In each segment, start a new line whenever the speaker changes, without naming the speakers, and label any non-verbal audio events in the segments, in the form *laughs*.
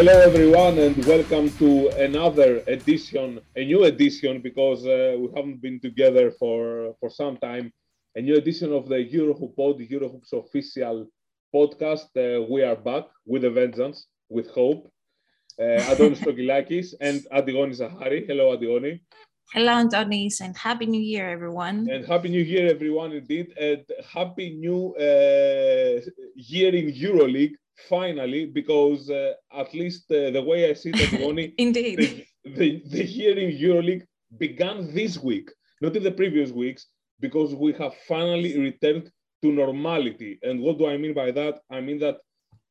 Hello, everyone, and welcome to another edition, a new edition, because uh, we haven't been together for for some time. A new edition of the Eurohoop Pod, Eurohoop's official podcast. Uh, we are back with a vengeance, with hope. Uh, *laughs* Antonis Stroggylakis and Adigoni Zahari. Hello, Adigoni.
Hello, Antonis, and Happy New Year, everyone.
And Happy New Year, everyone, indeed. And Happy New uh, Year in EuroLeague finally, because uh, at least uh, the way I see it, Ronnie, *laughs*
Indeed.
the, the, the year in EuroLeague began this week, not in the previous weeks, because we have finally returned to normality. And what do I mean by that? I mean that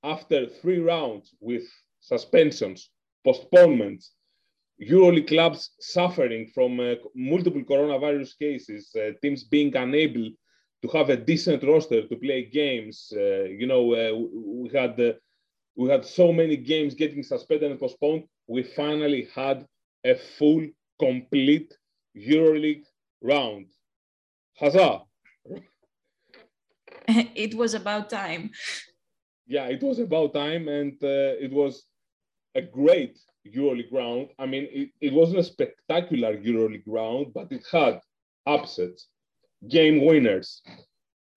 after three rounds with suspensions, postponements, EuroLeague clubs suffering from uh, multiple coronavirus cases, uh, teams being unable to have a decent roster to play games. Uh, you know, uh, we had uh, we had so many games getting suspended and postponed. We finally had a full, complete EuroLeague round. Huzzah! *laughs*
it was about time.
Yeah, it was about time, and uh, it was a great EuroLeague round. I mean, it, it wasn't a spectacular EuroLeague round, but it had upsets game winners.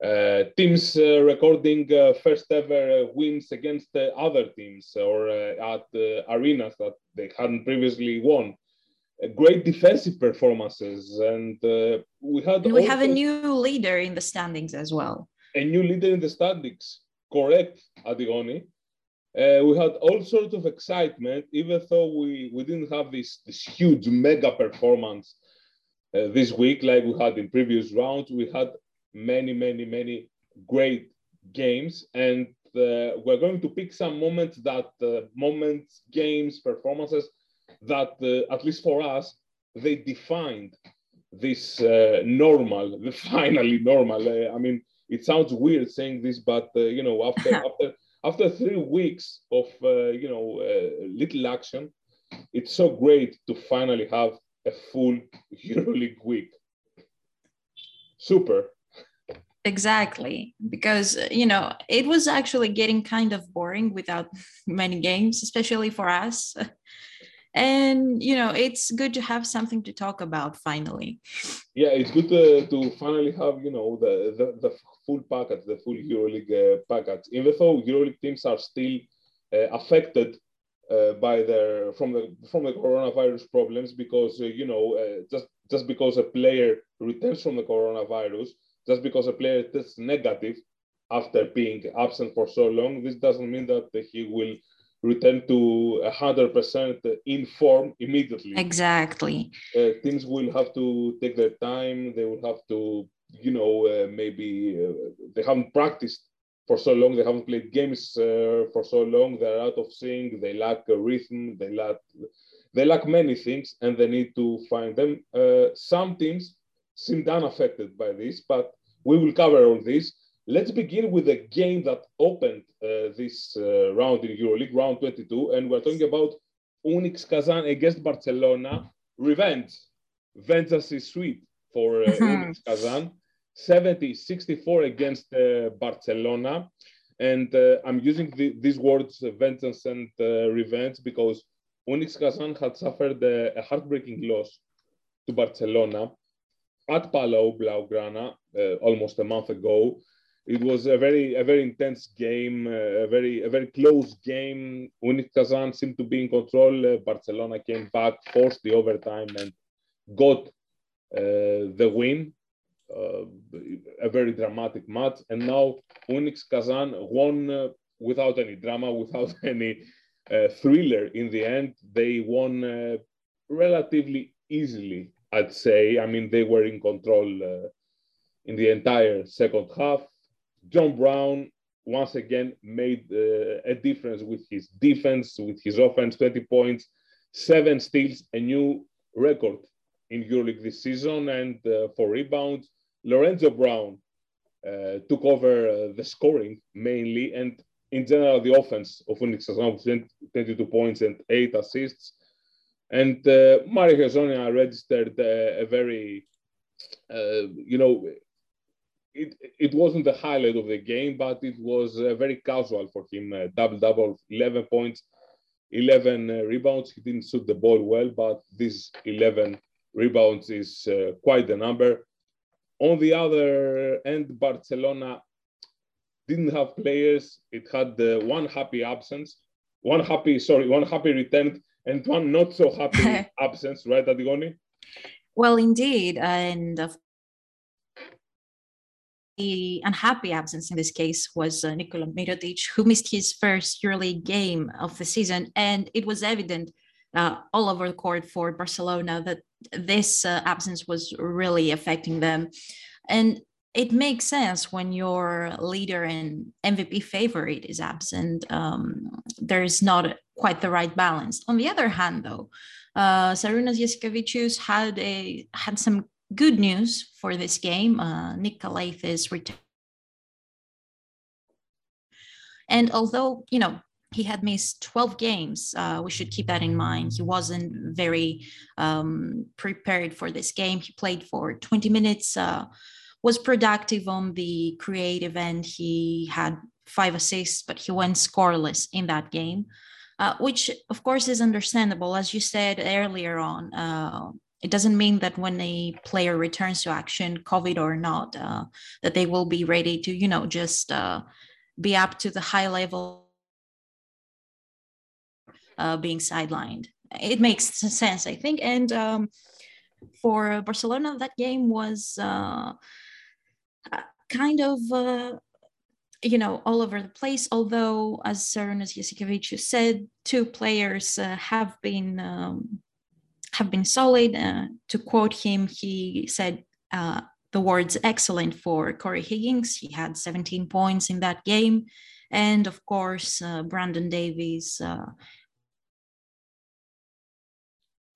Uh, teams uh, recording uh, first ever uh, wins against uh, other teams or uh, at arenas that they hadn't previously won. great defensive performances, and we had.
And we have a new leader in the standings as well.
A new leader in the standings, correct, Adigoni. we had all sorts of excitement, even though we, we didn't have this, this huge mega performance uh, this week, like we had in previous rounds, we had many, many, many great games, and uh, we're going to pick some moments that uh, moments, games, performances that, uh, at least for us, they defined this uh, normal, the *laughs* finally normal. Uh, I mean, it sounds weird saying this, but you know, after *laughs* after after three weeks of you know little action, it's so great to finally have a full *laughs* EuroLeague week. Super.
Exactly, because you know it was actually getting kind of boring without *laughs* many games, especially for us. *laughs* And you know it's good to have something to talk about finally.
Yeah, it's good to, to finally have you know the the, the full package, the full EuroLeague uh, package. Even though EuroLeague teams are still uh, affected uh, by their from the from the coronavirus problems because uh, you know uh, just just because a player returns from the coronavirus, just because a player tests negative after being absent for so long, this doesn't mean that he will return to 100% in form immediately.
Exactly.
Uh, things will have to take their time. They will have to, you know, uh, maybe uh, they haven't practiced for so long. They haven't played games uh, for so long. They're out of sync. They lack a rhythm. They lack they lack many things, and they need to find them. Uh, some teams seem unaffected by this, but we will cover all this. Let's begin with the game that opened uh, this uh, round in EuroLeague, round 22, and we're talking about UNICS Kazan against Barcelona. Revenge, vengeance is sweet for uh, UNICS Kazan. 70 64 against uh, Barcelona. And uh, I'm using the, these words, uh, vengeance and uh, revenge, because UNICS Kazan had suffered a, a, heartbreaking loss to Barcelona at Palau Blaugrana uh, almost a month ago. It was a very, a very intense game, uh, a very, a very close game. UNICS Kazan seemed to be in control. Barcelona came back, forced the overtime, and got the win uh, a very dramatic match. And now UNICS Kazan won uh, without any drama, *laughs* without any uh, thriller in the end. They won relatively easily, I'd say. I mean, they were in control in the entire second half. John Brown once again made uh, a difference with his defense, with his offense, 20 points, seven steals, a new record in EuroLeague this season, and uh, for rebounds, Lorenzo Brown uh, took over uh, the scoring mainly, and in general, the offense of UNICS has 22 points and eight assists. And uh, Mario registered uh, a very, uh, you know, it, it wasn't the highlight of the game, but it was uh, very casual for him. double double, 11 points, 11 uh, rebounds. He didn't shoot the ball well, but these 11 rebounds is quite the number. On the other end, Barcelona didn't have players. It had uh, one happy absence, one happy, sorry, one happy return and one not so happy *laughs* absence, right, Antigone?
Well, indeed. And the unhappy absence in this case was uh, Nikola Mirotic, who missed his first EuroLeague game of the season. And it was evident uh, all over the court for Barcelona that this uh, absence was really affecting them. And it makes sense when your leader and MVP favorite is absent. Um, there's not quite the right balance. On the other hand, though, uh, Sarunas Jasikevicius had a had some good news for this game. Uh, Nick Calathes returned. And although, you know, he had missed 12 games, uh, we should keep that in mind. He wasn't very um, prepared for this game. He played for 20 minutes, uh, was productive on the creative end. He had five assists, but he went scoreless in that game. Uh, which of course is understandable. As you said earlier on, uh, it doesn't mean that when a player returns to action, COVID or not, uh, that they will be ready to, you know, just uh, be up to the high level uh, being sidelined. It makes sense, I think. And um, for Barcelona, that game was uh, kind of you know, all over the place. Although, as Sarunas Jasikevicius said, two players uh, have been um, have been solid. Uh, to quote him, he said uh, the words "excellent" for Corey Higgins. He had 17 points in that game, and of course, uh, Brandon Davies uh,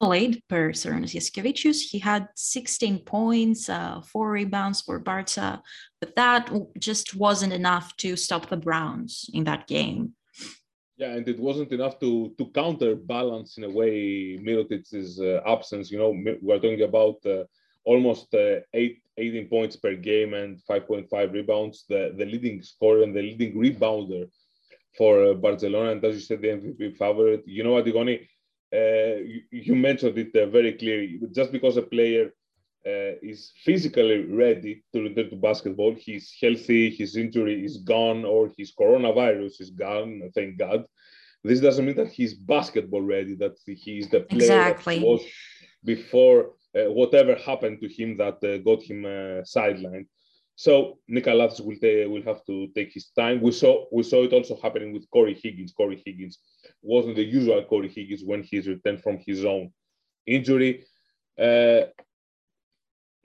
solid per Sarunas Jasikevicius. He had 16 points, uh, four rebounds for Barca, but that just wasn't enough to stop the Browns in that game.
Yeah, and it wasn't enough to to counterbalance in a way Mirotic's uh, absence. You know, we're talking about uh, almost uh, eight, 18 points per game and 5.5 rebounds, the, the leading scorer and the leading rebounder for uh, Barcelona. And as you said, the MVP favorite. You know, Antigone, uh, you, you, mentioned it uh, very clearly. Just because a player uh, is physically ready to return to basketball, he's healthy, his injury is gone, or his coronavirus is gone, thank God. This doesn't mean that he's basketball ready, that he is the player exactly. that was before uh, whatever happened to him that uh, got him uh, sidelined. So Nicolas will, will have to take his time. We saw we saw it also happening with Corey Higgins. Corey Higgins wasn't the usual Corey Higgins when he's returned from his own injury. Uh,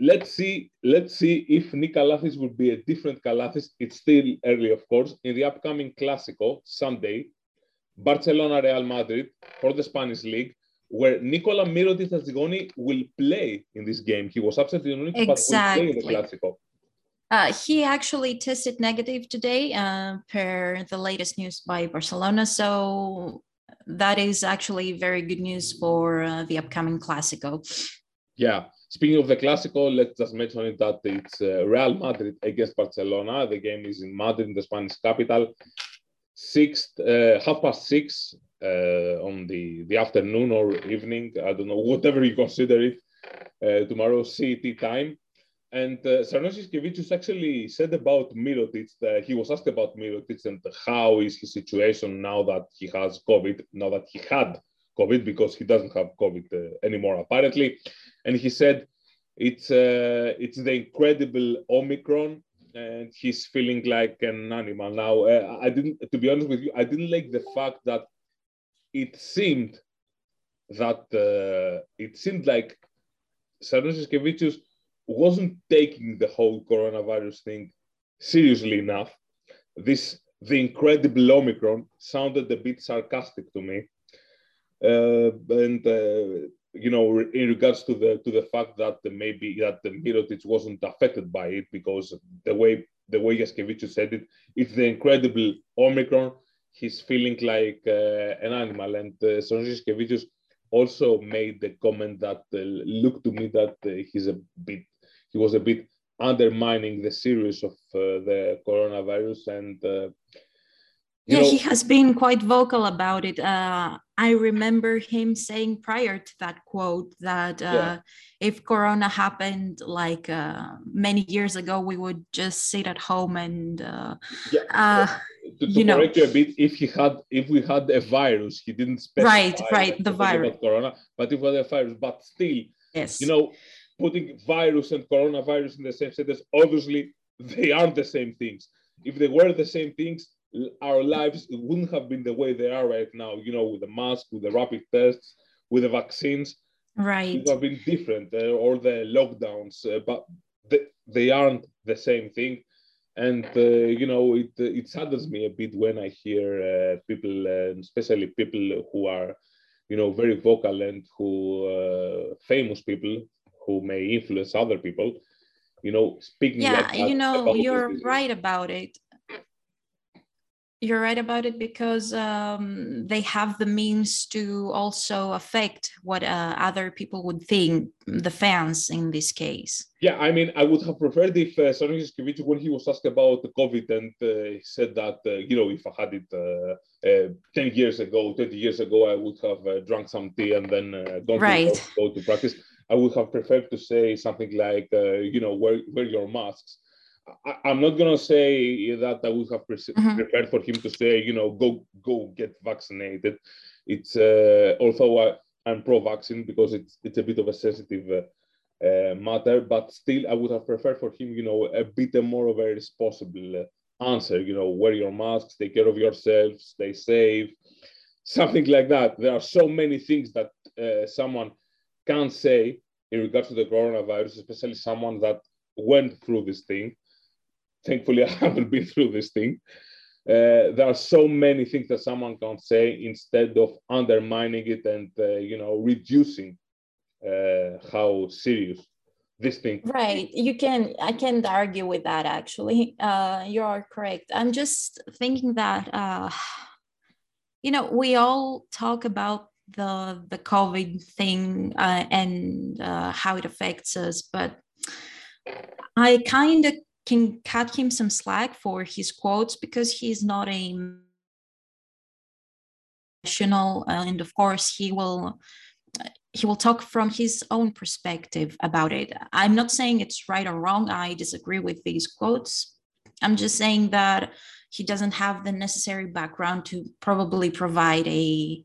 let's see. Let's see if Nick Calathes will be a different Calathes. It's still early, of course. In the upcoming Clásico Sunday, Barcelona Real Madrid for the Spanish league, where Nikola Mirotic Antigone will play in this game. He was absent in the Olympics, exactly. but will play in the Clásico.
Uh, he actually tested negative today, uh, per the latest news by Barcelona. So that is actually very good news for uh, the upcoming Clásico.
Yeah. Speaking of the Clásico, let's just mention it that it's uh, Real Madrid against Barcelona. The game is in Madrid, the Spanish capital. Six, uh, half past six uh, on the, the afternoon or evening. I don't know, *laughs* whatever you consider it. tomorrow CET time. And uh, Sarunas actually said about Mirotic, that he was asked about Mirotic and how is his situation now that he has COVID, now that he had COVID, because he doesn't have COVID uh, anymore, apparently. And he said, it's, uh, it's the incredible Omicron, and he's feeling like an animal. Now, uh, I didn't, to be honest with you, I didn't like the fact that it seemed that uh, it seemed like Sarunas wasn't taking the whole coronavirus thing seriously enough. This the incredible Omicron sounded a bit sarcastic to me, uh, and uh, you know, in regards to the to the fact that maybe that the Mirotic wasn't affected by it because the way the way Jasikevicius said it, it's the incredible Omicron. He's feeling like uh, an animal, and uh, Jasikevicius also made the comment that uh, looked to me that uh, he's a bit he was a bit undermining the series of uh, the coronavirus and uh,
yeah, know, he has been quite vocal about it. Uh, I remember him saying prior to that quote that uh, yeah. if Corona happened like uh, many years ago, we would just sit at home and uh, yeah. Uh,
to, to you correct know, you a bit, if he had, if we had a virus, he didn't specify
right, right, the virus,
Corona, but if we had a virus, but still,
yes,
you know, putting virus and coronavirus in the same sentence, obviously they aren't the same things. If they were the same things, our lives wouldn't have been the way they are right now, you know, with the mask, with the rapid tests, with the vaccines.
Right.
It would have been different, uh, or the lockdowns, uh, but they, they aren't the same thing. And, uh, you know, it, it saddens me a bit when I hear uh, people, uh, especially people who are, you know, very vocal and who, uh, famous people who may influence other people, you know, speaking.
Yeah, like you know, you're right about it you're right about it because um, they have the means to also affect what uh, other people would think, the fans in this case.
Yeah, I mean, I would have preferred if uh, Sorin when he was asked about the COVID and uh, he said that, uh, you know, if I had it uh, uh, 10 years ago, 20 years ago, I would have uh, drunk some tea and then gone
right.
to, go to practice. I would have preferred to say something like, you know, wear, wear your masks I, am not gonna say that I would have pre- mm-hmm. prepared for him to say, you know, go go get vaccinated. It's uh, although I, am pro-vaccine because it's it's a bit of a sensitive uh, uh, matter, but still I would have preferred for him, you know, a bit more of a responsible uh, answer. You know, wear your masks, take care of yourselves, stay safe, something like that. There are so many things that uh, someone can say in regards to the coronavirus, especially someone that went through this thing. Thankfully *laughs* I haven't been through this thing. Uh, there are so many things that someone can say instead of undermining it and uh, you know reducing uh, how serious this thing
right. You can i can't argue with that actually. Uh, you are correct. I'm just thinking that uh, you know we all talk about the the covid thing uh, and how it affects us but i kind of can cut him some slack for his quotes because he's not a professional and of course he will he will talk from his own perspective about it. I'm not saying it's right or wrong. I disagree with these quotes. I'm just saying that he doesn't have the necessary background to probably provide a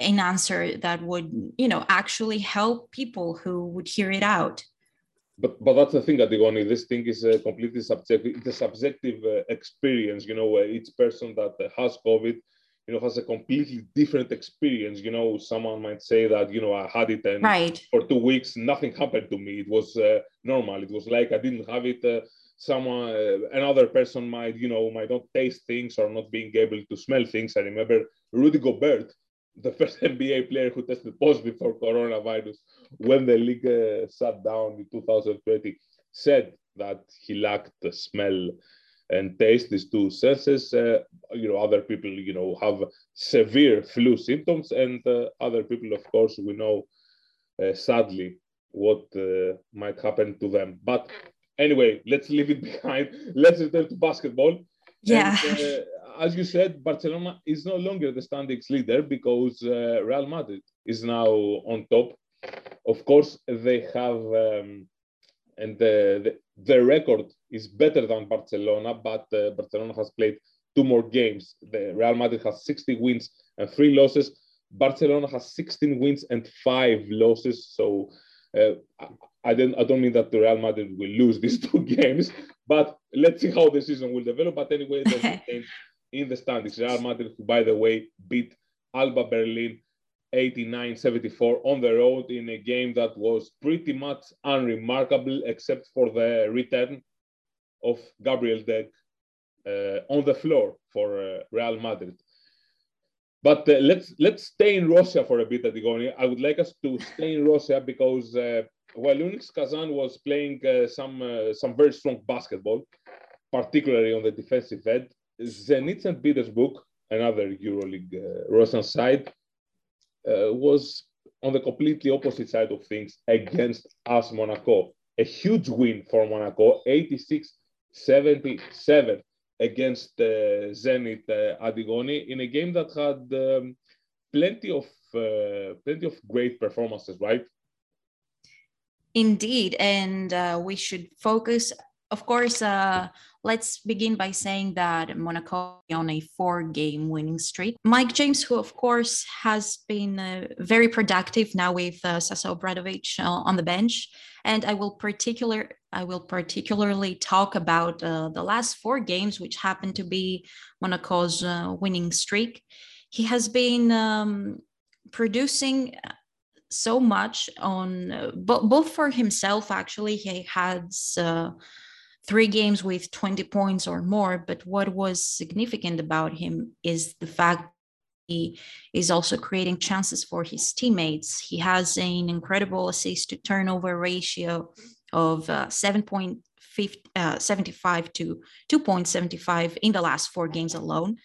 an answer that would you know actually help people who would hear it out
but but that's the thing, Antigone. This thing is a completely subjective. It's a subjective uh, experience. You know, each person that uh, has COVID, you know, has a completely different experience. You know, someone might say that you know I had it and
right.
for two weeks nothing happened to me. It was uh, normal. It was like I didn't have it. Uh, someone, uh, another person might you know might not taste things or not being able to smell things. I remember Rudy Gobert the first *laughs* NBA player who tested positive for coronavirus when the league uh, shut down in 2020 said that he lacked the smell and taste. These two senses uh, you know other people you know have severe flu symptoms and uh, other people of course we know uh, sadly what uh, might happen to them. But anyway let's leave it *laughs* behind. Let's return to basketball.
Yeah.
And, uh, as you said, Barcelona is no longer the standings leader because uh, Real Madrid is now on top. Of course, they have, um, and the, the, the, record is better than Barcelona, but uh, Barcelona has played two more games. The Real Madrid has 60 wins and three losses. Barcelona has 16 wins and five losses. So uh, I don't I don't mean that the Real Madrid will lose these *laughs* two games, but let's see how the season will develop. But anyway, *laughs* in the standings. Real Madrid, who, by the way, beat Alba Berlin 89-74 on the road in a game that was pretty much unremarkable, except for the return of Gabriel Deck uh, on the floor for uh, Real Madrid. But uh, let's let's stay in Russia for a bit, Antigone. I would like us to stay in Russia because uh, while UNICS Kazan was playing uh, some uh, some very strong basketball, particularly on the defensive end, Zenit St. Petersburg, another EuroLeague uh, Russian side, uh, was on the completely opposite side of things against AS Monaco. A huge win for Monaco, 86 77. against uh, Zenit uh, Adigoni in a game that had um, plenty of uh, plenty of great performances, right?
Indeed, and uh, we should focus. Of course, uh, let's begin by saying that Monaco on a four-game winning streak. Mike James, who of course has been uh, very productive now with uh, Sasa Obradovic on the bench, and I will particular I will particularly talk about uh, the last four games, which happen to be Monaco's uh, winning streak. He has been um, producing so much on uh, both for himself. Actually, he uh, three games with 20 points or more. But what was significant about him is the fact he is also creating chances for his teammates. He has an incredible assist to turnover ratio of uh, 7.75 uh, to 2.75 in the last four games alone.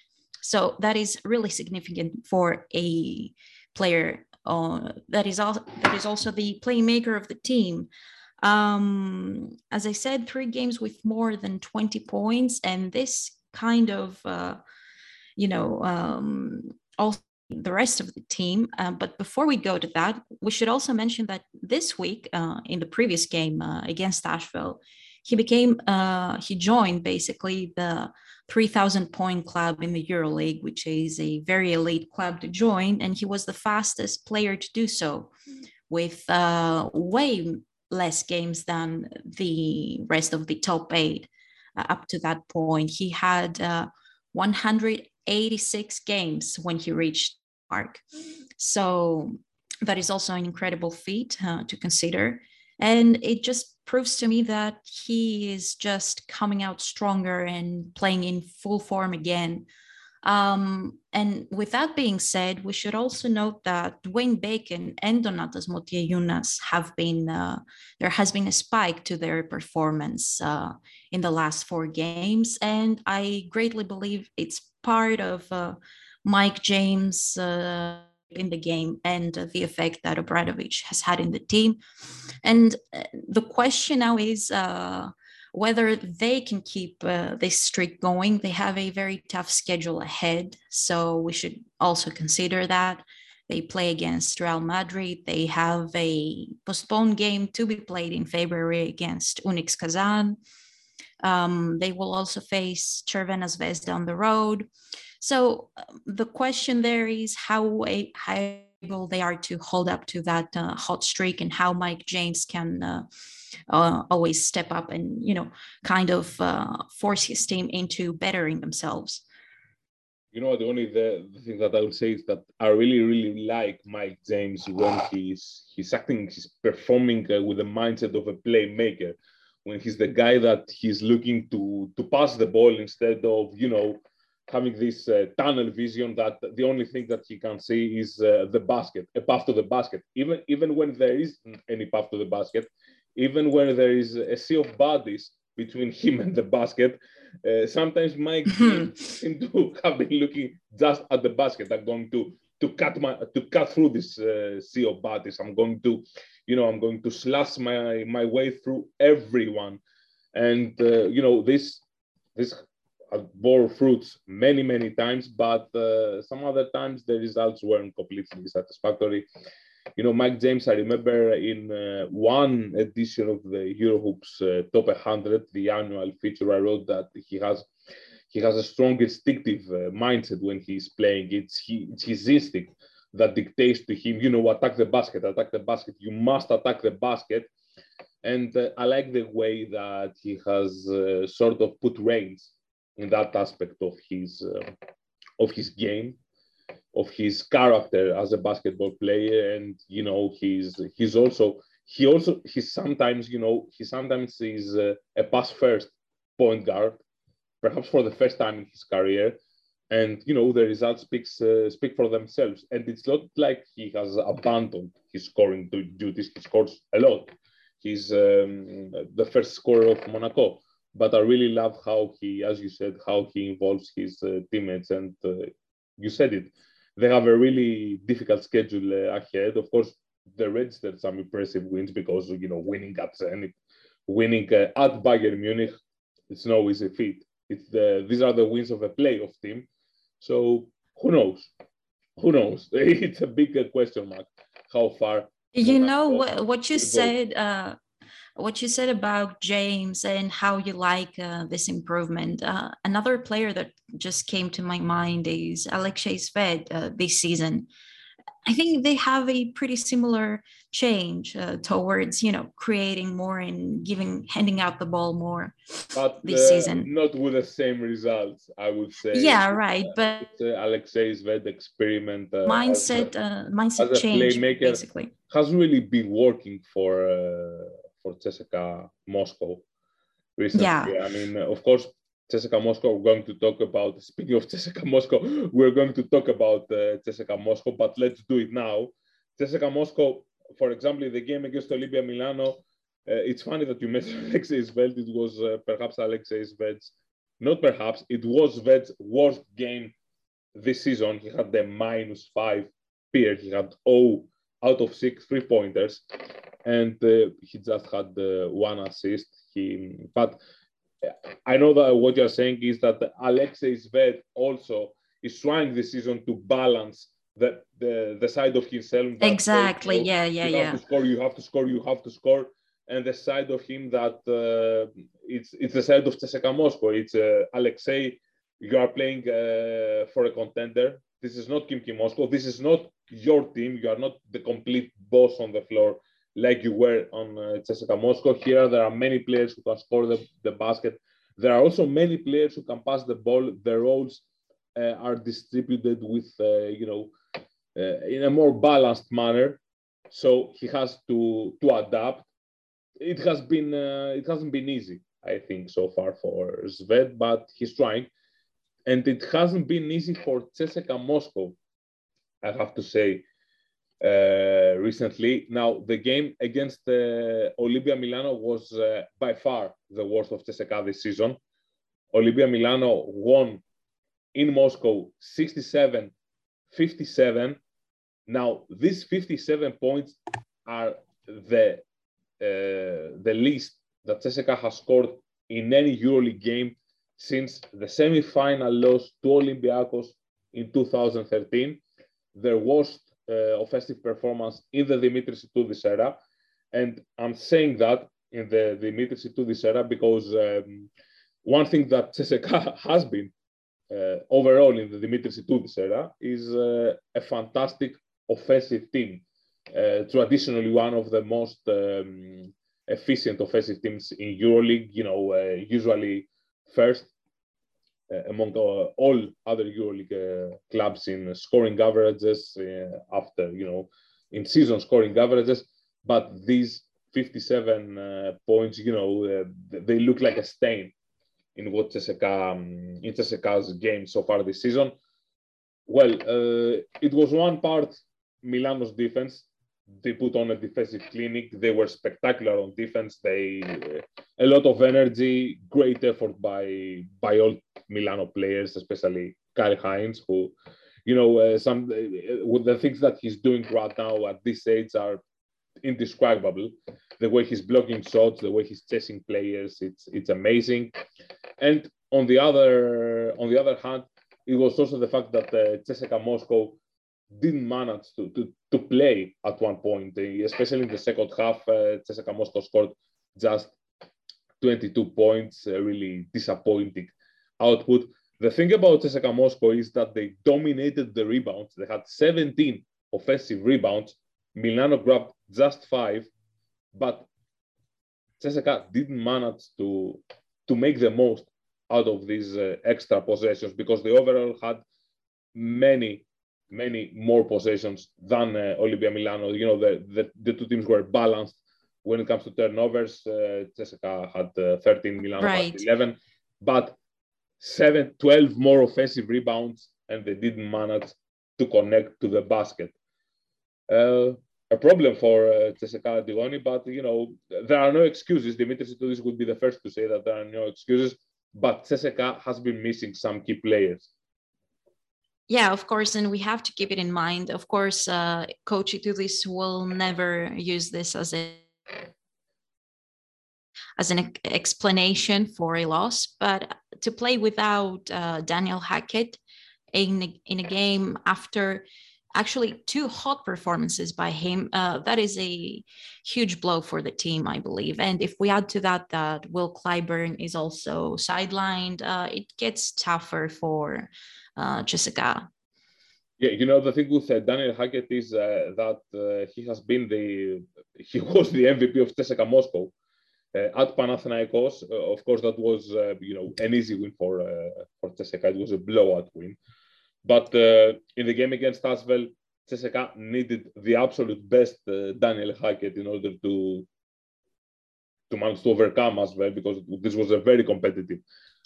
So that is really significant for a player uh, that is that is also the playmaker of the team. Um, as I said, three games with more than 20 points, and this kind of uh, you know um, also the rest of the team. Uh, but before we go to that, we should also mention that this week, uh, in the previous game uh, against Asvel, he became uh, he joined basically the 3000 point club in the EuroLeague, which is a very elite club to join, and he was the fastest player to do so, with uh, way less games than the rest of the top eight. Uh, up to that point, he had 186 games when he reached mark. So that is also an incredible feat uh, to consider. And it just proves to me that he is just coming out stronger and playing in full form again. Um, and with that being said, we should also note that Dwayne Bacon and Donatas Motiejunas have been, uh, there has been a spike to their performance uh, in the last four games. And I greatly believe it's part of uh, Mike James uh, in the game and the effect that Obradovic has had in the team. And uh, the question now is uh, whether they can keep uh, this streak going. They have a very tough schedule ahead, so we should also consider that. They play against Real Madrid. They have a postponed game to be played in February against UNICS Kazan. Um, they will also face Crvena Zvezda on the road. So um, the question there is how, how able they are to hold up to that uh, hot streak and how Mike James can uh, uh, always step up and, you know, kind of uh, force his team into bettering themselves.
You know, the only the, the, thing that I would say is that I really, really like Mike James when he's he's acting, he's performing uh, with the mindset of a playmaker. When he's the guy that he's looking to to pass the ball instead of you know having this uh, tunnel vision that the only thing that he can see is uh, the basket, a path to the basket. Even even when there isn't any path to the basket, even when there is a sea of bodies between *laughs* him and the basket, uh, sometimes Mike *laughs* seem to have been looking just at the basket. I'm going to to cut my to cut through this uh, sea of bodies. I'm going to, you know, I'm going to slash my my way through everyone, and uh, you know this this bore fruits many, many times, but uh, some other times the results weren't completely satisfactory. You know, Mike James, I remember in uh, one edition of the Eurohoops uh, Top 100, the annual feature, I wrote that he has he has a strong instinctive uh, mindset when he's playing. It's, he, it's his instinct that dictates to him, you know, attack the basket, attack the basket. You must attack the basket. And uh, I like the way that he has uh, sort of put reins in that aspect of his uh, of his game of his character as a basketball player and you know he's he's also he also he sometimes you know he sometimes is uh, a pass first point guard perhaps for the first time in his career. And you know the results speaks uh, speak for themselves. And it's not like he has abandoned his scoring duties. He scores a lot. He's um, the first scorer of monaco. But I really love how he, as you said, how he involves his uh, teammates. And uh, you said it, they have a really difficult schedule uh, ahead. Of course, they registered some impressive wins because you know winning at Zenit, winning uh, at Bayern Munich, it's no easy feat. It's the these are the wins of a playoff team. So who knows? Who knows? *laughs* It's a big question mark. How far?
You know what, what you said. Uh, what you said about James and how you like uh, this improvement. Uh, another player that just came to my mind is Alexei Shved uh, this season. I think they have a pretty similar change uh, towards you know creating more and giving handing out the ball more
but
this
uh,
season.
not with the same results, I would say.
Yeah, right. But
uh, Alexei Shved experiment uh,
mindset,
as a-
uh, mindset change
playmaker,
basically.
has really been working for uh, for CSKA Moscow recently.
Yeah.
I mean, of course, CSKA Moscow. We're going to talk about. *laughs* Speaking of CSKA Moscow, we're going to talk about uh, CSKA Moscow, but let's do it now. Jessica Moscow, for example, in the game against Olympia Milano. Uh, it's funny that you mentioned *laughs* Alexei Shved. It was uh, perhaps Alexei Shved's, not perhaps, it was Shved's worst game this season. He had the minus five period. He had oh out of six three pointers, and uh, he just had uh, one assist. He, but I know that what you're saying is that Alexei Shved also is trying this season to balance the the, the side of himself.
Exactly.
you
Yeah, yeah,
you
yeah.
have to score, you have to score, you have to score. And the side of him that uh, it's it's the side of CSKA Moscow. It's uh, Alexei. You are playing uh, for a contender. This is not Khimki Moscow. This is not your team. You are not the complete boss on the floor like you were on uh, CSKA Moscow. Here, there are many players who can score the, the basket. There are also many players who can pass the ball. The roles uh, are distributed with, uh, you know, uh, in a more balanced manner. So he has to to adapt. It has been uh, it hasn't been easy, I think, so far for Shved, but he's trying, and it hasn't been easy for CSKA Moscow. I have to say, uh, recently. Now, the game against uh, Olympia Milano was uh, by far the worst of CSKA this season. Olympia Milano won in Moscow 67 57. Now, these 57 points are the, uh, the least that CSKA has scored in any EuroLeague game since the semi-final loss to Olympiacos in 2013. Their worst offensive performance in the Dimitris Itoudis era. And I'm saying that in the Dimitris Itoudis era because um, one thing that CSKA *laughs* has been uh, overall in the Dimitris Itoudis era is uh, a fantastic offensive team. Uh, traditionally, one of the most um, efficient offensive teams in EuroLeague. You know, uh, usually first uh, among uh, all other EuroLeague clubs in scoring averages after you know in season scoring averages. But these 57 points, you know, they look like a stain in what CSKA, um, in CSKA's game so far this season. Well, uh, it was one part Milano's defense. They put on a defensive clinic. They were spectacular on defense. They uh, a lot of energy, great effort by by all Milano players, especially Kyle Hines, who, you know, uh, some uh, with the things that he's doing right now at this age are indescribable. The way he's blocking shots, the way he's chasing players, it's it's amazing. And on the other on the other hand, it was also the fact that uh, CSKA Moscow didn't manage to, to, to play at one point, uh, especially in the second half. Uh, CSKA Moscow scored just 22 points, uh, really disappointing output. The thing about CSKA Moscow is that they dominated the rebounds. They had 17 offensive rebounds. Milano grabbed just five, but CSKA didn't manage to, to make the most out of these uh, extra possessions because they overall had many, many more possessions than uh, Olympia Milano. You know, the, the, the, two teams were balanced when it comes to turnovers. Uh, CSKA had uh, 13, Milano
Right.
had 11, but seven, 12 more offensive rebounds, and they didn't manage to connect to the basket. Uh, a problem for uh, Digoni, but you know there are no excuses. Dimitris Itoudis would be the first to say that there are no excuses, but CSKA has been missing some key players.
Yeah, of course, and we have to keep it in mind. Of course, uh, Coach Itoudis will never use this as a as an explanation for a loss, but to play without uh, Daniel Hackett in in a game after actually two hot performances by him. Uh, that is a huge blow for the team, I believe. And if we add to that that Will Clyburn is also sidelined, uh, it gets tougher for uh, CSKA.
Yeah, you know the thing with uh, Daniel Hackett is uh, that uh, he has been the he was the MVP of CSKA Moscow. Uh, at Panathinaikos, uh, of course, that was uh, you know an easy win for for CSKA. It was a blowout win. But uh, in the game against Asvel, CSKA needed the absolute best uh, Daniel Hackett in order to to manage to overcome Asvel because this was a very competitive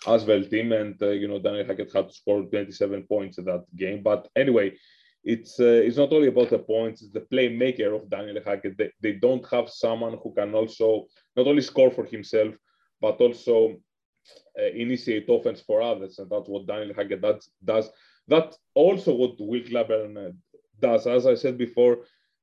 Asvel team, and uh, you know Daniel Hackett had to score 27 points in that game. But anyway, it's uh, it's not only about the points; it's the playmaker of Daniel Hackett. They, they don't have someone who can also not only score for himself but also uh, initiate offense for others, and that's what Daniel Hackett does. does that's also what Will Clyburn does. As I said before,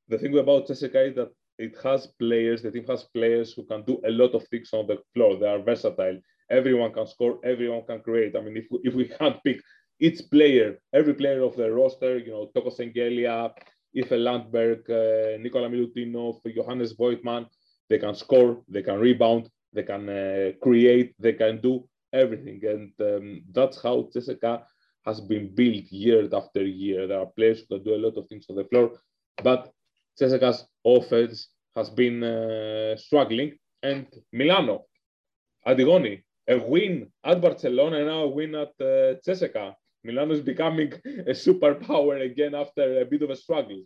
the thing about CSKA is that it has players, the team has players who can do a lot of things on the floor. They are versatile. Everyone can score, everyone can create. I mean, if we, if we can't pick each player, every player of the roster, you know, Toko Shengelia, Iffe Lundberg, uh, Nikola Milutinov, Johannes Voigtmann, they can score, they can rebound, they can uh, create, they can do everything. And um, that's how CSKA has been built year after year. There are players who can do a lot of things on the floor, but CSKA's offense has been uh, struggling. And Milano, Adigoni, a win at Barcelona and now a win at uh. Milano is becoming a superpower again after a bit of a struggle.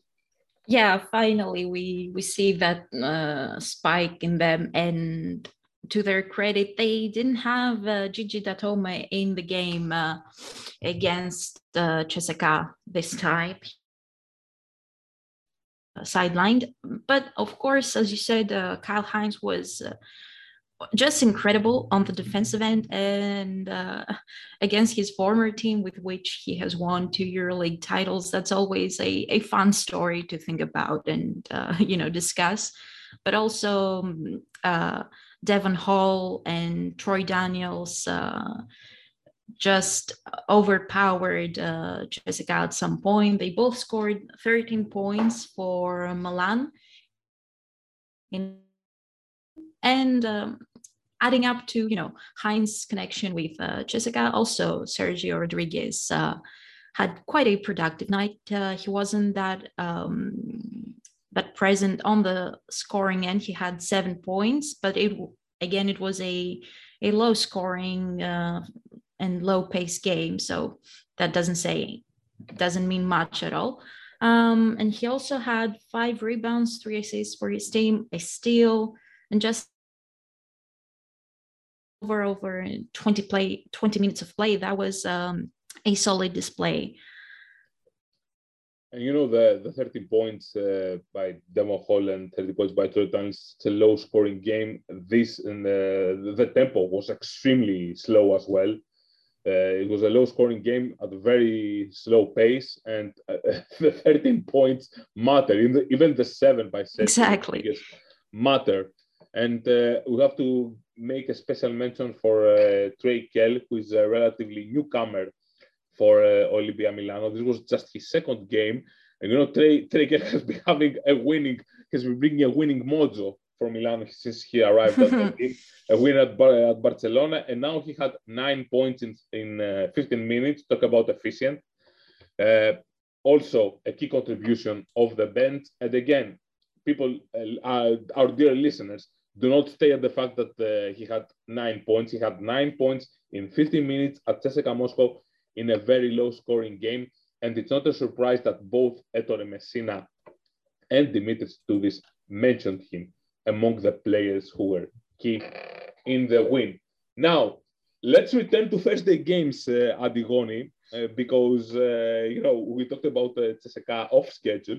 Yeah, finally we we see that uh, spike in them, and to their credit, they didn't have uh, Gigi Datome in the game uh, against uh, CSKA this time. Sidelined, but of course, as you said, uh, Kyle Hines was uh, just incredible on the defensive end and uh, against his former team with which he has won two EuroLeague titles. That's always a, a fun story to think about and uh, *laughs* you know discuss. But also um, uh, Devon Hall and Troy Daniels uh, just overpowered uh, CSKA at some point. They both scored 13 points for Milan. In, and um, adding up to, you know, Hines' connection with uh, CSKA, also Sergio Rodriguez uh, had quite a productive night. Uh, he wasn't that um, but present on the scoring end. He had seven points, but it again it was a a low scoring uh, and low pace game, so that doesn't say doesn't mean much at all. Um, and he also had five rebounds, three assists for his team, a steal, and just over over 20 play 20 minutes of play that was um, a solid display
and you know the the 13 points uh, by Devon Hall and 30 points by Daniels. It's a low scoring game. This and the, the tempo was extremely slow as well. Uh, it was a low scoring game at a very slow pace, and uh, *laughs* the 13 points matter. The, even the seven by seven
exactly
matter. And uh, we have to make a special mention for uh, Trey Kell, who is a relatively newcomer for uh, Olimpia Milano. This was just his second game. And you know, Trey, Trey has been *laughs* having a winning, has been bringing a winning mojo for Milano since he arrived at the *laughs* team, a win at, Bar- at Barcelona. And now he had nine points in, in uh, 15 minutes. Talk about efficient. Uh, also, a key contribution of the bench. And again, people, uh, our dear listeners, do not stay at the fact that uh, he had nine points. He had nine points in 15 minutes at CSKA Moscow in a very low scoring game. And it's not a surprise that both Ettore Messina and Dimitris Itoudis mentioned him among the players who were key in the win. Now, let's return to Thursday games, uh, Adigoni, uh, because, uh, you know, we talked about uh, CSKA off schedule,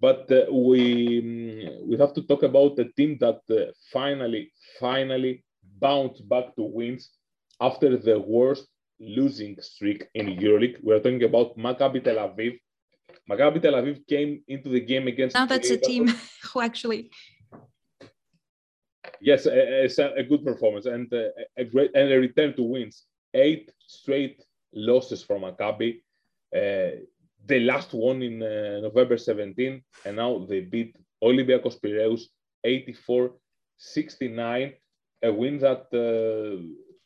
but uh, we, um, we have to talk about the team that uh, finally, finally bounced back to wins after the worst losing streak in EuroLeague. We're talking about Maccabi Tel Aviv. Maccabi Tel Aviv came into the game against.
Now that's a team *laughs* who actually.
Yes, it's a, a good performance and uh, a great and a return to wins. Eight straight losses from Maccabi. Uh, the last one in uh, November 17, and now they beat Olympiacos Piraeus 84-69, a win that uh,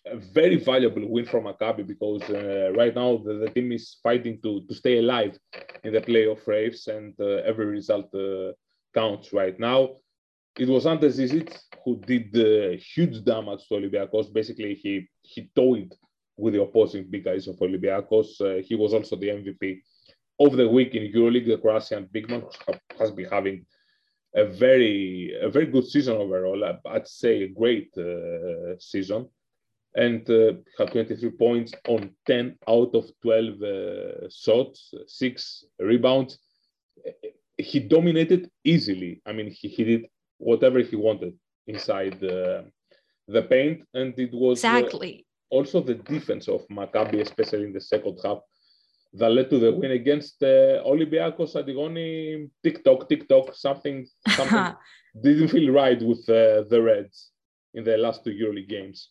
a very valuable win for Maccabi because uh, right now the, the, team is fighting to, to stay alive in the playoff race and uh, every result uh, counts right now. It was Ante Zizic who did uh, huge damage to Olympiacos. Basically, he, he toyed with the opposing big guys of Olympiacos. He was also the MVP of the week in EuroLeague. The Croatian big man has been having a very a very good season overall. I'd say a great uh, season and uh, had 23 points on 10 out of 12 uh, shots, six rebounds. He dominated easily. I mean, he, he did whatever he wanted inside the, the paint, and it was
exactly
uh, also the defense of Maccabi, especially in the second half, that led to the win against uh, Olympiacos Antigoni. TikTok, TikTok, something, something didn't feel right with uh, the Reds in the last two EuroLeague games.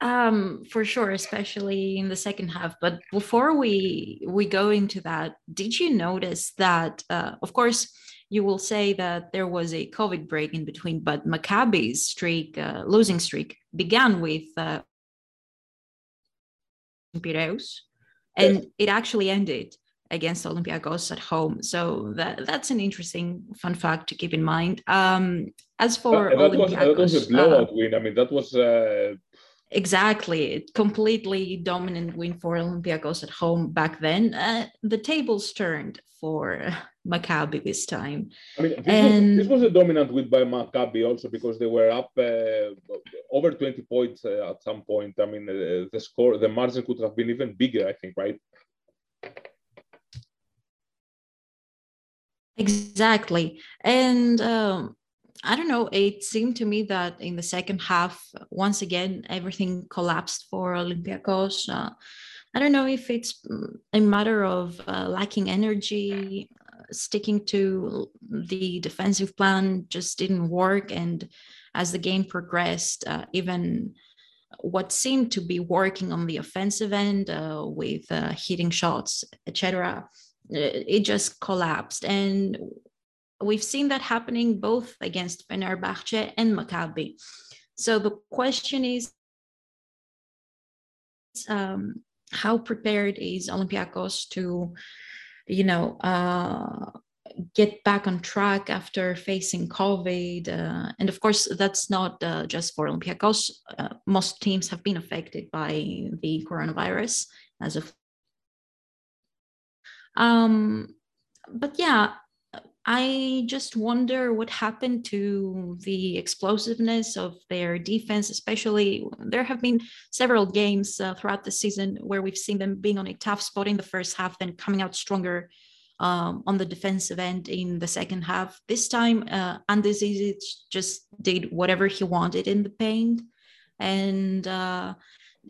Um, for sure, especially in the second half. But before we we go into that, did you notice that? Uh, of course, you will say that there was a COVID break in between, but Maccabi's streak, uh, losing streak, began with uh, Piraeus, and yes. it actually ended against Olympiacos at home. So that that's an interesting fun fact to keep in mind. Um, as for
that, Olympiacos, was, that was a blowout uh, win. I mean, that was uh,
Exactly, completely dominant win for Olympiacos at home back then. Uh, the tables turned for *laughs* Maccabi this time.
I mean, this, and... was, this was a dominant win by Maccabi also because they were up uh, over 20 points uh, at some point. I mean, uh, the score, the margin could have been even bigger, I think, right?
Exactly. And um, I don't know, it seemed to me that in the second half, once again, everything collapsed for Olympiacos. Uh, I don't know if it's a matter of uh, lacking energy, uh, sticking to the defensive plan just didn't work. And as the game progressed, uh, even what seemed to be working on the offensive end uh, with uh, hitting shots, etc., it just collapsed. And We've seen that happening both against Fenerbahce and Maccabi. So the question is, um, how prepared is Olympiacos to, you know, uh, get back on track after facing COVID? Uh, and of course, that's not uh, just for Olympiacos. Uh, most teams have been affected by the coronavirus as of. Um, but yeah, I just wonder what happened to the explosiveness of their defense, especially there have been several games uh, throughout the season where we've seen them being on a tough spot in the first half, then coming out stronger um, on the defensive end in the second half. This time, uh, Zizic just did whatever he wanted in the paint, and uh,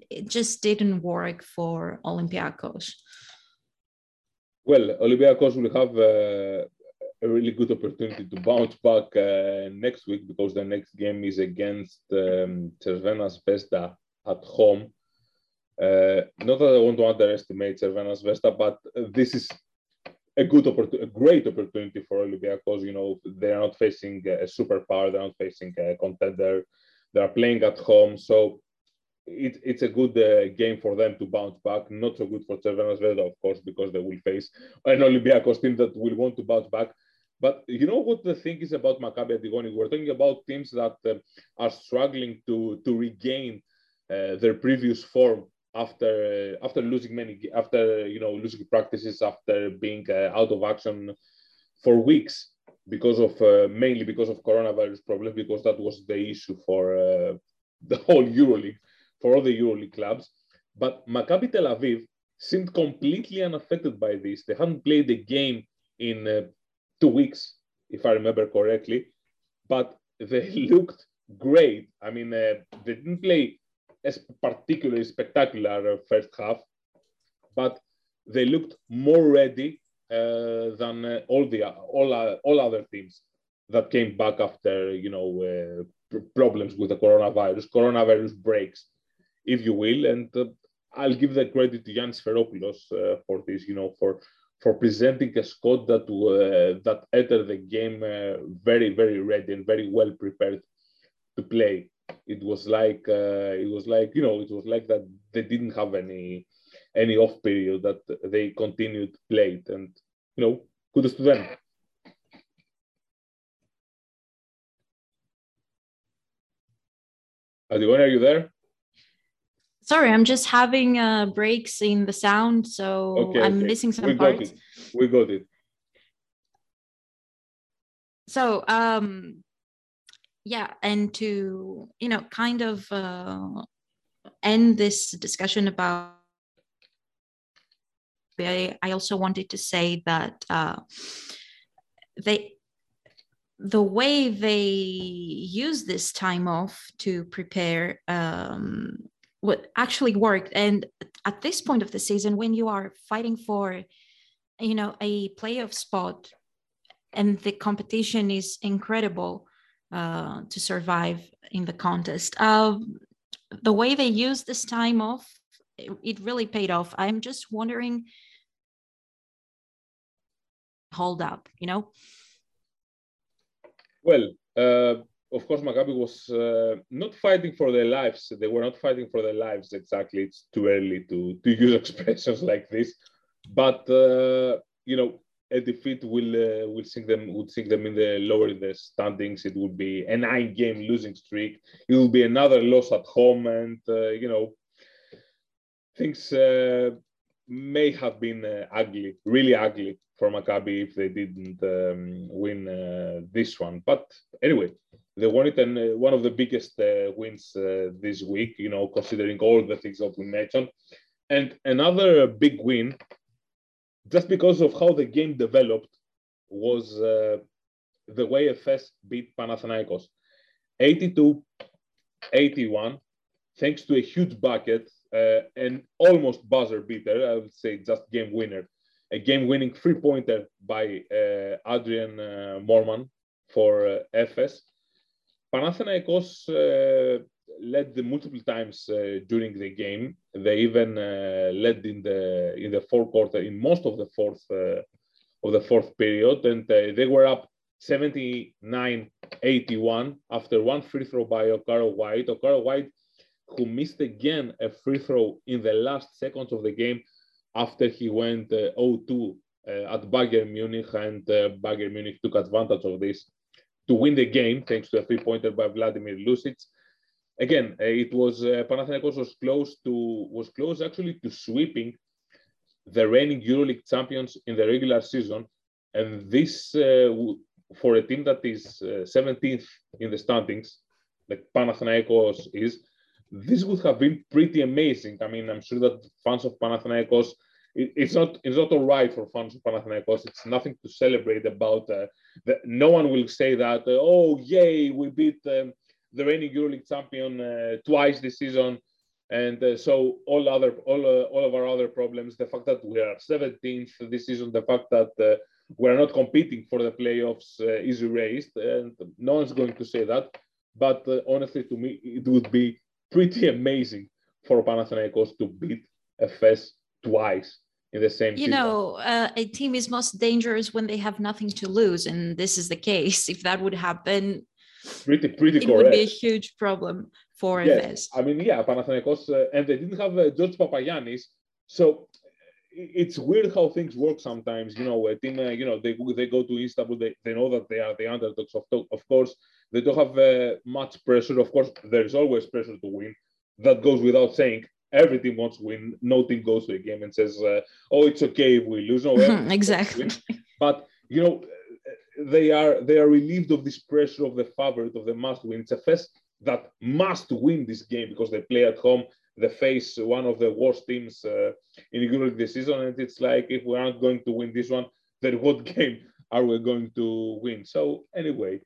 it just didn't work for Olympiacos.
Well, Olympiacos will have uh, a really good opportunity to bounce back uh, next week because the next game is against um, Crvena Zvezda at home. Uh, not that I want to underestimate Crvena Zvezda, but this is a good opportunity, a great opportunity for Olympiacos. You know, they are not facing a superpower, they're not facing a contender, they are playing at home. So it, it's a good uh, game for them to bounce back. Not so good for Crvena Zvezda, of course, because they will face an Olympiacos team that will want to bounce back. But you know what the thing is about Maccabi Antigoni? We're talking about teams that uh, are struggling to to regain uh, their previous form after uh, after losing many after you know losing practices after being uh, out of action for weeks because of uh, mainly because of coronavirus problems because that was the issue for uh, the whole EuroLeague for all the EuroLeague clubs. But Maccabi Tel Aviv seemed completely unaffected by this. They hadn't played a game in two weeks, if I remember correctly. But they *laughs* looked great. I mean, uh, they didn't play a particularly spectacular uh, first half, but they looked more ready uh, than uh, all the all uh, all other teams that came back after you know uh, problems with the coronavirus, coronavirus breaks, if you will. And I'll give the credit to Jan Sferopoulos uh, for this, you know, for for presenting a squad that uh, that entered the game uh, very, very ready and very well prepared to play. It was like uh, it was like you know it was like that they didn't have any any off period that they continued played and you know kudos to them. Antigoni, are you there?
Sorry, I'm just having uh, breaks in the sound, so
Okay,
I'm
okay.
missing some
we got it. We got it.
So, um, yeah, and to you know, kind of uh, end this discussion about. I, I also wanted to say that uh, they the way they use this time off to prepare um, what actually worked. And at this point of the season when you are fighting for you know a playoff spot and the competition is incredible uh, to survive in the contest um, the way they use this time off it, it really paid off. I'm just wondering hold up you know?
Well, uh, of course, Maccabi was uh, not fighting for their lives. They were not fighting for their lives exactly. It's too early to, to use *laughs* expressions like this. But uh, you know, a defeat will uh, will sink them would sink them in the lower in the standings. It would be a nine game losing streak. It will be another loss at home, and uh, you know, things uh, may have been uh, ugly, really ugly for Maccabi if they didn't um, win this one. But anyway, they won it, and uh, one of the biggest uh, wins uh, this week. You know, considering all the things that we mentioned, and another big win, just because of how the game developed, was the way Efes beat Panathinaikos, 82-81, thanks to a huge bucket uh, and almost buzzer beater. I would say just game winner a game-winning three-pointer by uh, Adrian uh, Moerman for uh, Efes. Panathinaikos uh, led multiple times uh, during the game. They even uh, led in the in the fourth quarter, in most of the fourth of the fourth period, and they were up 79-81 after one free throw by Okaro White. Okaro White, who missed again a free throw in the last seconds of the game after he went uh, 0-2 uh, at Bayern Munich, and uh, Bayern Munich took advantage of this to win the game thanks to a three-pointer by Vladimir Lucic. Again, uh, it was uh, Panathinaikos was close to was close actually to sweeping the reigning EuroLeague champions in the regular season, and this uh, for a team that is 17th in the standings, like Panathinaikos is, this would have been pretty amazing. I mean, I'm sure that fans of Panathinaikos, it, it's not it's not all right for fans of Panathinaikos. It's nothing to celebrate about. Uh, the, no one will say that. Uh, oh, yay, we beat um, the reigning EuroLeague champion uh, twice this season, and uh, so all other all uh, all of our other problems. The fact that we are 17th this season, the fact that uh, we're not competing for the playoffs is erased, and no one's going to say that. But honestly, to me, it would be pretty amazing for Panathinaikos to beat Efes twice in the same
you
season.
know uh, a team is most dangerous when they have nothing to lose and this is the case *laughs* if that would happen
pretty pretty
it
correct.
would be a huge problem for
yes. I mean, yeah, Panathinaikos, uh, and they didn't have uh, George Papagiannis, so it's weird how things work sometimes. You know, a team, uh, you know, they they go to Istanbul, they, they know that they are the underdogs. Of, of course, they don't have uh, much pressure. Of course, there is always pressure to win. That goes without saying. Every team wants to win. No team goes to a game and says, uh, "Oh, it's okay if we lose." No,
exactly.
But you know, they are they are relieved of this pressure of the favorite of the must win. It's Efes that must win this game because they play at home. They face one of the worst teams uh, in Euroleague this season, and it's like if we aren't going to win this one, then what *laughs* game are we going to win? So anyway,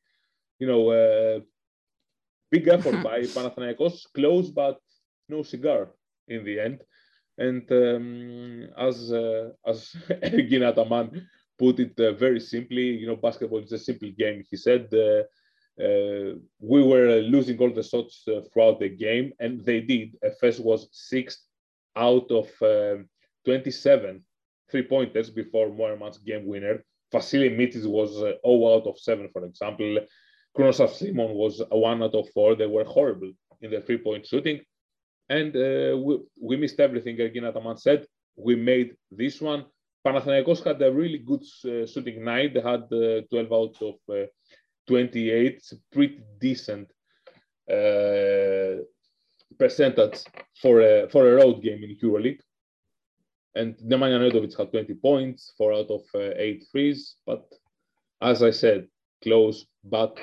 you know, uh, big effort by Panathinaikos, close but no cigar in the end. And um, as uh, as *laughs* Ergin Ataman put it uh, very simply, you know, basketball is a simple game. He said, uh, uh, we were losing all the shots uh, throughout the game, and they did. Efes was sixth out of um, 27 three pointers before Moerman's game winner. Vasilije Micic was uh, 0 out of 7, for example. Krunoslav Simon was 1 out of 4. They were horrible in the three point shooting. And uh, we, we missed everything, Ergin Ataman said. We made this one. Panathinaikos had a really good uh, shooting night. They had uh, 12 out of uh, 28. It's a pretty decent percentage for a, for a road game in EuroLeague. And Nemanja Nedovic had 20 points, four out of uh, eight threes. But as I said, close, but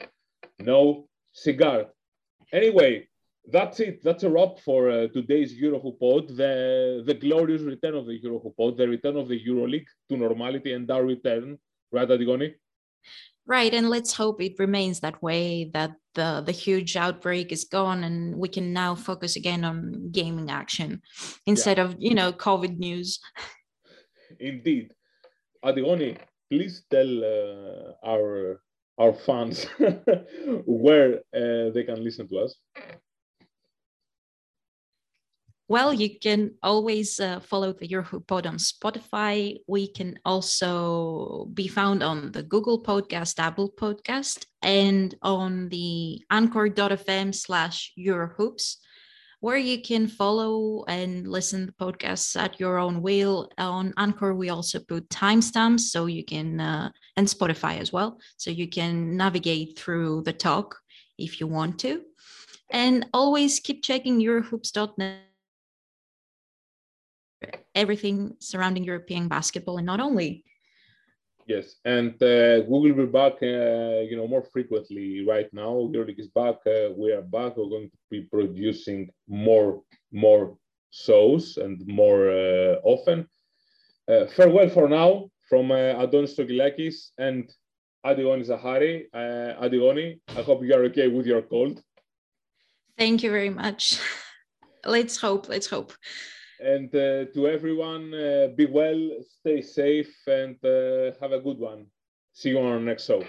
no cigar. Anyway, that's it. That's a wrap for uh, today's EuroHoop the, the glorious return of the EuroHoop the return of the EuroLeague to normality and our return, right, Antigoni?
Right, and let's hope it remains that way. That the the huge outbreak is gone, and we can now focus again on gaming action instead yeah. of you know COVID news.
Indeed, Antigoni, please tell uh, our our fans *laughs* where uh, they can listen to us.
Well, you can always uh, follow the EuroHoop Pod on Spotify. We can also be found on the Google Podcast, Apple Podcast, and on the anchor.fm slash EuroHoops, where you can follow and listen to podcasts at your own will. On Anchor, we also put timestamps so you can, uh, and Spotify as well, so you can navigate through the talk if you want to. And always keep checking EuroHoops.net everything surrounding European basketball and not only.
Yes, and uh, we will be back, uh, you know, more frequently right now. EuroLeague is back. Uh, we are back. We're going to be producing more, more shows and more uh, often. Uh, farewell for now from uh, Antonis Stroggylakis and Antigoni Zahari. Uh, Antigoni, I hope you are okay with your cold.
Thank you very much. *laughs* let's hope. Let's hope.
And uh, to everyone, uh, be well, stay safe, and uh, have a good one. See you on our next show.